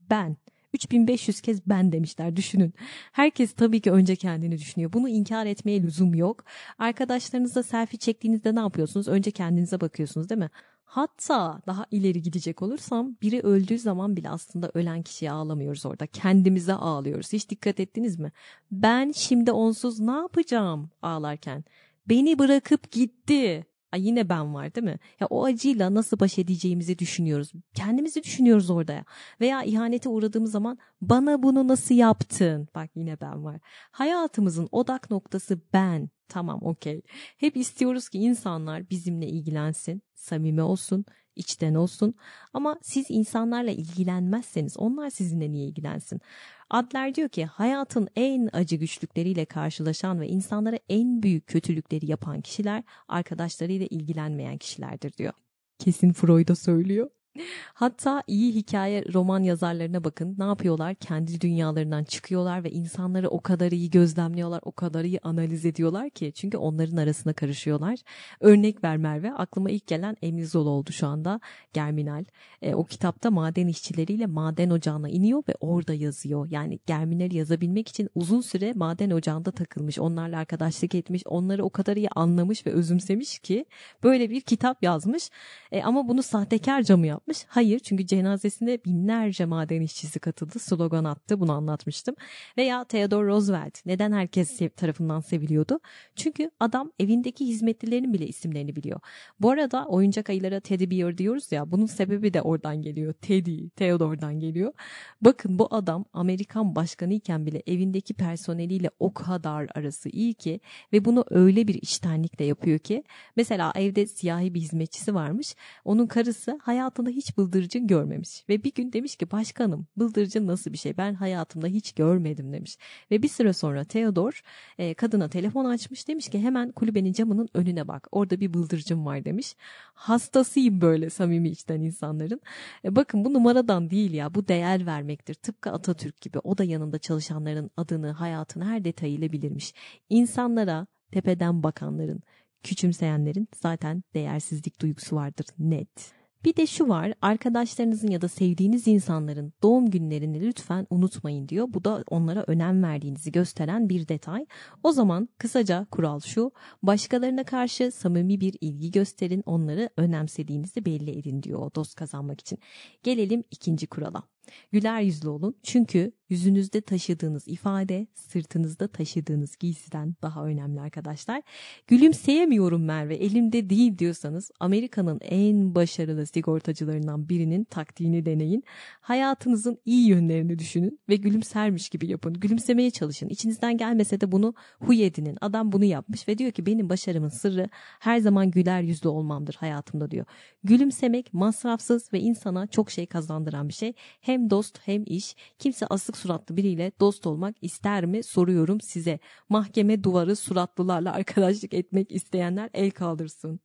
Ben. 3500 kez ben demişler düşünün. Herkes tabii ki önce kendini düşünüyor. Bunu inkar etmeye lüzum yok. Arkadaşlarınızla selfie çektiğinizde ne yapıyorsunuz? Önce kendinize bakıyorsunuz değil mi? Hatta daha ileri gidecek olursam biri öldüğü zaman bile aslında ölen kişiye ağlamıyoruz orada. Kendimize ağlıyoruz. Hiç dikkat ettiniz mi? Ben şimdi onsuz ne yapacağım ağlarken? Beni bırakıp gitti. Ay yine ben var değil mi? Ya o acıyla nasıl baş edeceğimizi düşünüyoruz. Kendimizi düşünüyoruz orada ya. Veya ihanete uğradığımız zaman bana bunu nasıl yaptın? Bak yine ben var. Hayatımızın odak noktası ben. Tamam okey. Hep istiyoruz ki insanlar bizimle ilgilensin, samimi olsun, içten olsun. Ama siz insanlarla ilgilenmezseniz onlar sizinle niye ilgilensin? Adler diyor ki hayatın en acı güçlükleriyle karşılaşan ve insanlara en büyük kötülükleri yapan kişiler arkadaşlarıyla ilgilenmeyen kişilerdir diyor. Kesin Freud'a söylüyor. Hatta iyi hikaye roman yazarlarına bakın ne yapıyorlar? Kendi dünyalarından çıkıyorlar ve insanları o kadar iyi gözlemliyorlar, o kadar iyi analiz ediyorlar ki. Çünkü onların arasına karışıyorlar. Örnek ver Merve. Aklıma ilk gelen Emil Zola oldu şu anda. Germinal. E, o kitapta maden işçileriyle maden ocağına iniyor ve orada yazıyor. Yani Germinal'i yazabilmek için uzun süre maden ocağında takılmış. Onlarla arkadaşlık etmiş. Onları o kadar iyi anlamış ve özümsemiş ki böyle bir kitap yazmış. E, ama bunu sahtekarca mı yapmış? Yapmış? Hayır çünkü cenazesinde binlerce maden işçisi katıldı, slogan attı bunu anlatmıştım. Veya Theodore Roosevelt neden herkes tarafından seviliyordu? Çünkü adam evindeki hizmetlilerin bile isimlerini biliyor. Bu arada oyuncak ayılara Teddy Bear diyoruz ya bunun sebebi de oradan geliyor. Teddy, Theodore'dan geliyor. Bakın bu adam Amerikan başkanı iken bile evindeki personeliyle o kadar arası iyi ki ve bunu öyle bir içtenlikle yapıyor ki mesela evde siyahi bir hizmetçisi varmış. Onun karısı hayatında hiç bıldırcın görmemiş. Ve bir gün demiş ki başkanım bıldırcın nasıl bir şey ben hayatımda hiç görmedim demiş. Ve bir süre sonra Theodor e, kadına telefon açmış demiş ki hemen kulübenin camının önüne bak orada bir bıldırcın var demiş. Hastasıyım böyle samimi içten insanların. E, bakın bu numaradan değil ya bu değer vermektir. Tıpkı Atatürk gibi o da yanında çalışanların adını hayatını her detayıyla bilirmiş. İnsanlara tepeden bakanların küçümseyenlerin zaten değersizlik duygusu vardır net. Bir de şu var arkadaşlarınızın ya da sevdiğiniz insanların doğum günlerini lütfen unutmayın diyor. Bu da onlara önem verdiğinizi gösteren bir detay. O zaman kısaca kural şu başkalarına karşı samimi bir ilgi gösterin onları önemsediğinizi belli edin diyor dost kazanmak için. Gelelim ikinci kurala. Güler yüzlü olun çünkü yüzünüzde taşıdığınız ifade sırtınızda taşıdığınız giysiden daha önemli arkadaşlar. Gülümseyemiyorum Merve elimde değil diyorsanız Amerika'nın en başarılı sigortacılarından birinin taktiğini deneyin. Hayatınızın iyi yönlerini düşünün ve gülümsermiş gibi yapın. Gülümsemeye çalışın. İçinizden gelmese de bunu huy edinin. Adam bunu yapmış ve diyor ki benim başarımın sırrı her zaman güler yüzlü olmamdır hayatımda diyor. Gülümsemek masrafsız ve insana çok şey kazandıran bir şey. Hem dost hem iş. Kimse asık suratlı biriyle dost olmak ister mi soruyorum size. Mahkeme duvarı suratlılarla arkadaşlık etmek isteyenler el kaldırsın.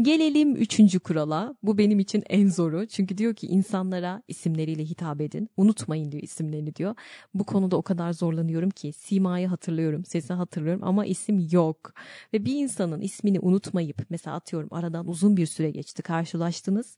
Gelelim üçüncü kurala. Bu benim için en zoru. Çünkü diyor ki insanlara isimleriyle hitap edin. Unutmayın diyor isimlerini diyor. Bu konuda o kadar zorlanıyorum ki simayı hatırlıyorum, sesi hatırlıyorum ama isim yok. Ve bir insanın ismini unutmayıp mesela atıyorum aradan uzun bir süre geçti karşılaştınız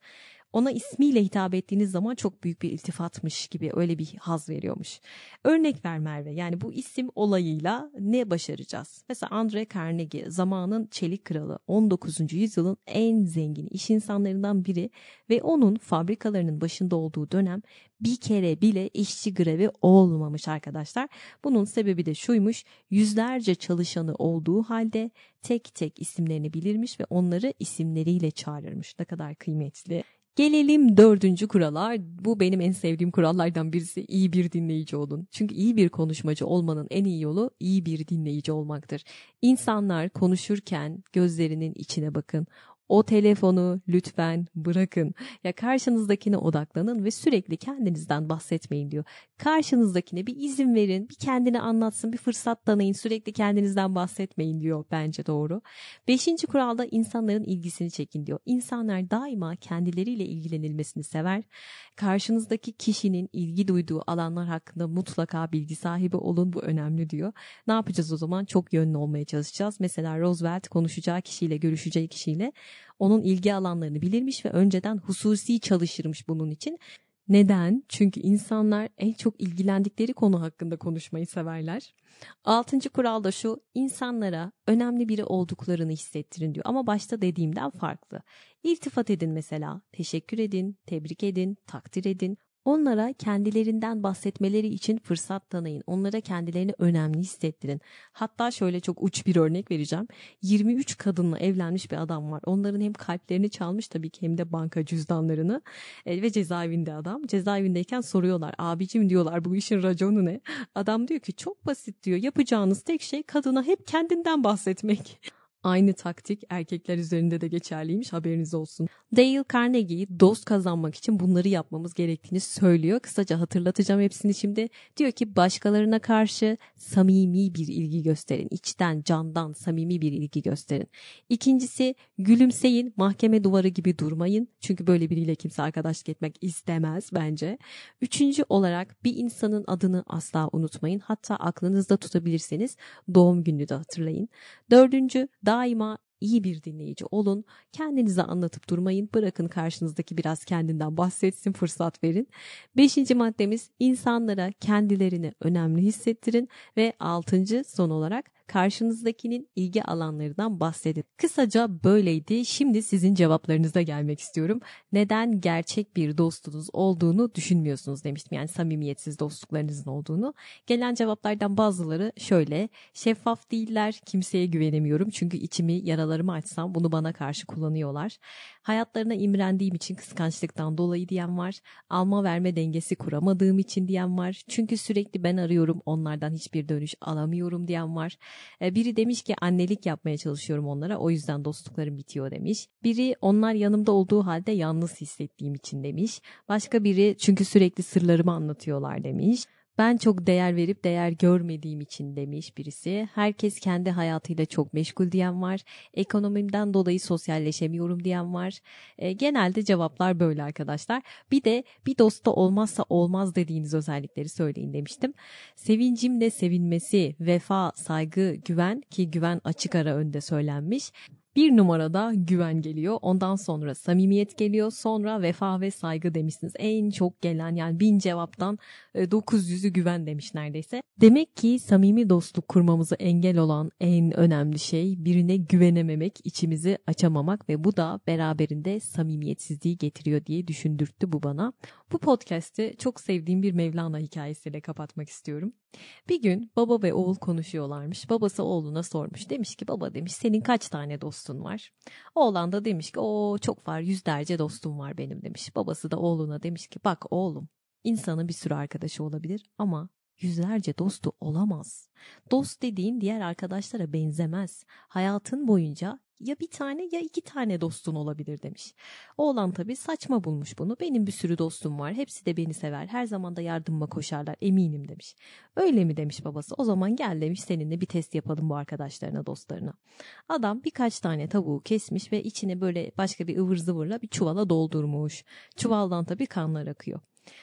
ona ismiyle hitap ettiğiniz zaman çok büyük bir iltifatmış gibi öyle bir haz veriyormuş. Örnek ver Merve yani bu isim olayıyla ne başaracağız? Mesela Andre Carnegie zamanın çelik kralı 19. yüzyılın en zengin iş insanlarından biri ve onun fabrikalarının başında olduğu dönem bir kere bile işçi grevi olmamış arkadaşlar. Bunun sebebi de şuymuş yüzlerce çalışanı olduğu halde tek tek isimlerini bilirmiş ve onları isimleriyle çağırırmış. Ne kadar kıymetli. Gelelim dördüncü kurala. Bu benim en sevdiğim kurallardan birisi iyi bir dinleyici olun. Çünkü iyi bir konuşmacı olmanın en iyi yolu iyi bir dinleyici olmaktır. İnsanlar konuşurken gözlerinin içine bakın. O telefonu lütfen bırakın. Ya karşınızdakine odaklanın ve sürekli kendinizden bahsetmeyin diyor. Karşınızdakine bir izin verin, bir kendini anlatsın, bir fırsat tanıyın. Sürekli kendinizden bahsetmeyin diyor bence doğru. Beşinci kuralda insanların ilgisini çekin diyor. İnsanlar daima kendileriyle ilgilenilmesini sever. Karşınızdaki kişinin ilgi duyduğu alanlar hakkında mutlaka bilgi sahibi olun. Bu önemli diyor. Ne yapacağız o zaman? Çok yönlü olmaya çalışacağız. Mesela Roosevelt konuşacağı kişiyle, görüşeceği kişiyle onun ilgi alanlarını bilirmiş ve önceden hususi çalışırmış bunun için. Neden? Çünkü insanlar en çok ilgilendikleri konu hakkında konuşmayı severler. Altıncı kural da şu, insanlara önemli biri olduklarını hissettirin diyor. Ama başta dediğimden farklı. İltifat edin mesela, teşekkür edin, tebrik edin, takdir edin. Onlara kendilerinden bahsetmeleri için fırsat tanıyın. Onlara kendilerini önemli hissettirin. Hatta şöyle çok uç bir örnek vereceğim. 23 kadınla evlenmiş bir adam var. Onların hem kalplerini çalmış tabii ki hem de banka cüzdanlarını e, ve cezaevinde adam. Cezaevindeyken soruyorlar. Abicim diyorlar bu işin raconu ne? Adam diyor ki çok basit diyor. Yapacağınız tek şey kadına hep kendinden bahsetmek. Aynı taktik erkekler üzerinde de geçerliymiş haberiniz olsun. Dale Carnegie dost kazanmak için bunları yapmamız gerektiğini söylüyor. Kısaca hatırlatacağım hepsini şimdi. Diyor ki başkalarına karşı samimi bir ilgi gösterin. İçten, candan samimi bir ilgi gösterin. İkincisi gülümseyin. Mahkeme duvarı gibi durmayın. Çünkü böyle biriyle kimse arkadaşlık etmek istemez bence. Üçüncü olarak bir insanın adını asla unutmayın. Hatta aklınızda tutabilirseniz doğum gününü de hatırlayın. Dördüncü daima iyi bir dinleyici olun. Kendinize anlatıp durmayın. Bırakın karşınızdaki biraz kendinden bahsetsin, fırsat verin. Beşinci maddemiz insanlara kendilerini önemli hissettirin. Ve altıncı son olarak karşınızdakinin ilgi alanlarından bahsedin. Kısaca böyleydi. Şimdi sizin cevaplarınıza gelmek istiyorum. Neden gerçek bir dostunuz olduğunu düşünmüyorsunuz demiştim. Yani samimiyetsiz dostluklarınızın olduğunu. Gelen cevaplardan bazıları şöyle. Şeffaf değiller, kimseye güvenemiyorum. Çünkü içimi, yaralarımı açsam bunu bana karşı kullanıyorlar. Hayatlarına imrendiğim için kıskançlıktan dolayı diyen var. Alma verme dengesi kuramadığım için diyen var. Çünkü sürekli ben arıyorum onlardan hiçbir dönüş alamıyorum diyen var. E, biri demiş ki annelik yapmaya çalışıyorum onlara o yüzden dostluklarım bitiyor demiş. Biri onlar yanımda olduğu halde yalnız hissettiğim için demiş. Başka biri çünkü sürekli sırlarımı anlatıyorlar demiş. Ben çok değer verip değer görmediğim için demiş birisi. Herkes kendi hayatıyla çok meşgul diyen var. Ekonomimden dolayı sosyalleşemiyorum diyen var. E, genelde cevaplar böyle arkadaşlar. Bir de bir dosta olmazsa olmaz dediğiniz özellikleri söyleyin demiştim. Sevincimle sevinmesi, vefa, saygı, güven ki güven açık ara önde söylenmiş. Bir numarada güven geliyor. Ondan sonra samimiyet geliyor. Sonra vefa ve saygı demişsiniz. En çok gelen yani bin cevaptan 900'ü e, güven demiş neredeyse. Demek ki samimi dostluk kurmamızı engel olan en önemli şey birine güvenememek, içimizi açamamak ve bu da beraberinde samimiyetsizliği getiriyor diye düşündürttü bu bana. Bu podcast'i çok sevdiğim bir Mevlana hikayesiyle kapatmak istiyorum. Bir gün baba ve oğul konuşuyorlarmış. Babası oğluna sormuş. Demiş ki baba demiş senin kaç tane dostun var? Oğlan da demiş ki o çok var yüzlerce dostum var benim demiş. Babası da oğluna demiş ki bak oğlum insanın bir sürü arkadaşı olabilir ama yüzlerce dostu olamaz. Dost dediğin diğer arkadaşlara benzemez. Hayatın boyunca ya bir tane ya iki tane dostun olabilir demiş. Oğlan tabii saçma bulmuş bunu. Benim bir sürü dostum var. Hepsi de beni sever. Her zaman da yardımıma koşarlar. Eminim demiş. Öyle mi demiş babası. O zaman gel demiş seninle bir test yapalım bu arkadaşlarına dostlarına. Adam birkaç tane tavuğu kesmiş ve içine böyle başka bir ıvır zıvırla bir çuvala doldurmuş. Çuvaldan tabii kanlar akıyor.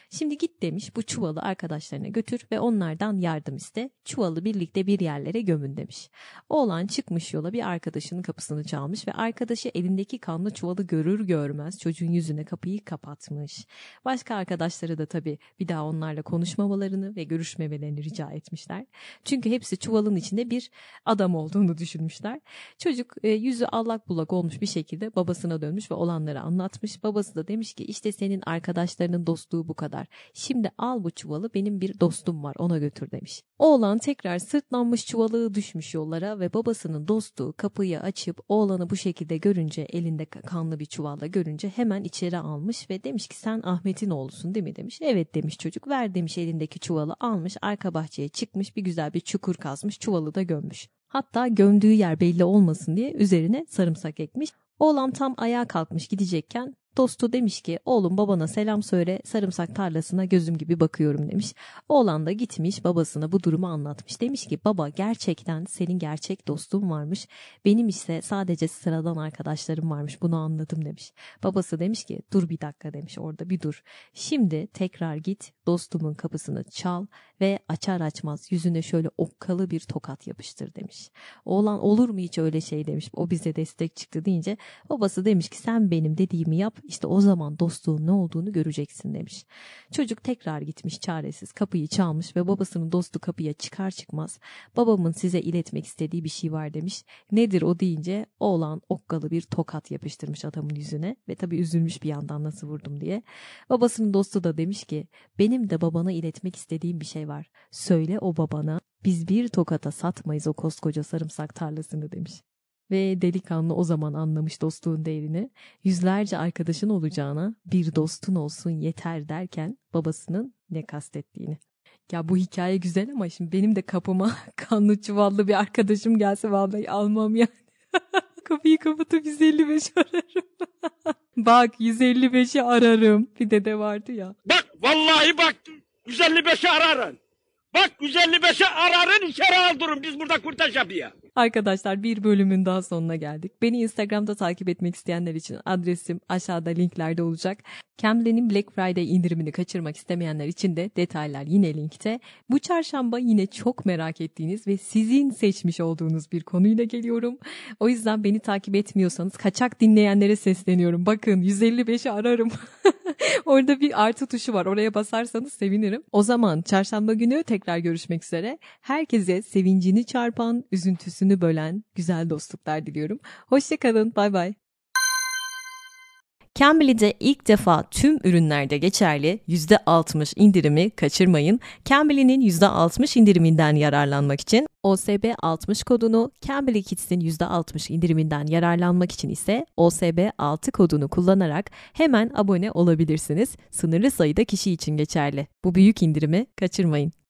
Şimdi git demiş bu çuvalı arkadaşlarına götür ve onlardan yardım iste. Çuvalı birlikte bir yerlere gömün demiş. Oğlan çıkmış yola bir arkadaşının kapısını çalmış ve arkadaşı elindeki kanlı çuvalı görür görmez çocuğun yüzüne kapıyı kapatmış. Başka arkadaşları da tabii bir daha onlarla konuşmamalarını ve görüşmemelerini rica etmişler. Çünkü hepsi çuvalın içinde bir adam olduğunu düşünmüşler. Çocuk e, yüzü allak bullak olmuş bir şekilde babasına dönmüş ve olanları anlatmış. Babası da demiş ki işte senin arkadaşlarının dostluğu bu kadar. Şimdi al bu çuvalı benim bir dostum var ona götür demiş. Oğlan tekrar sırtlanmış çuvalı düşmüş yollara ve babasının dostu kapıyı açıp oğlanı bu şekilde görünce elinde kanlı bir çuvalla görünce hemen içeri almış ve demiş ki sen Ahmet'in oğlusun değil mi demiş. Evet demiş çocuk ver demiş elindeki çuvalı almış arka bahçeye çıkmış bir güzel bir çukur kazmış çuvalı da gömmüş. Hatta gömdüğü yer belli olmasın diye üzerine sarımsak ekmiş. Oğlan tam ayağa kalkmış gidecekken Dostu demiş ki oğlum babana selam söyle sarımsak tarlasına gözüm gibi bakıyorum demiş. Oğlan da gitmiş babasına bu durumu anlatmış. Demiş ki baba gerçekten senin gerçek dostun varmış. Benim ise sadece sıradan arkadaşlarım varmış bunu anladım demiş. Babası demiş ki dur bir dakika demiş orada bir dur. Şimdi tekrar git dostumun kapısını çal ve açar açmaz yüzüne şöyle okkalı bir tokat yapıştır demiş. Oğlan olur mu hiç öyle şey demiş. O bize destek çıktı deyince babası demiş ki sen benim dediğimi yap işte o zaman dostluğun ne olduğunu göreceksin demiş. Çocuk tekrar gitmiş çaresiz kapıyı çalmış ve babasının dostu kapıya çıkar çıkmaz babamın size iletmek istediği bir şey var demiş. Nedir o deyince oğlan okkalı bir tokat yapıştırmış adamın yüzüne ve tabii üzülmüş bir yandan nasıl vurdum diye. Babasının dostu da demiş ki benim de babana iletmek istediğim bir şey var. Söyle o babana biz bir tokata satmayız o koskoca sarımsak tarlasını demiş. Ve delikanlı o zaman anlamış dostluğun değerini. Yüzlerce arkadaşın olacağına bir dostun olsun yeter derken babasının ne kastettiğini. Ya bu hikaye güzel ama şimdi benim de kapıma kanlı çuvallı bir arkadaşım gelse vallahi almam yani. Kapıyı kapatıp 155 ararım. bak 155'i ararım. Bir de de vardı ya. Bak vallahi bak 155'i ararın. Bak 155'i ararın içeri aldırın biz burada kurtaş yapıyor. Arkadaşlar bir bölümün daha sonuna geldik. Beni Instagram'da takip etmek isteyenler için adresim aşağıda linklerde olacak. Cambly'nin Black Friday indirimini kaçırmak istemeyenler için de detaylar yine linkte. Bu çarşamba yine çok merak ettiğiniz ve sizin seçmiş olduğunuz bir konuyla geliyorum. O yüzden beni takip etmiyorsanız kaçak dinleyenlere sesleniyorum. Bakın 155'i ararım. Orada bir artı tuşu var. Oraya basarsanız sevinirim. O zaman çarşamba günü tekrar görüşmek üzere. Herkese sevincini çarpan, üzüntüsünü bölen güzel dostluklar diliyorum. Hoşçakalın. Bay bay. Cambly'de ilk defa tüm ürünlerde geçerli %60 indirimi kaçırmayın. Cambly'nin %60 indiriminden yararlanmak için OSB 60 kodunu, Cambly Kids'in %60 indiriminden yararlanmak için ise OSB 6 kodunu kullanarak hemen abone olabilirsiniz. Sınırlı sayıda kişi için geçerli. Bu büyük indirimi kaçırmayın.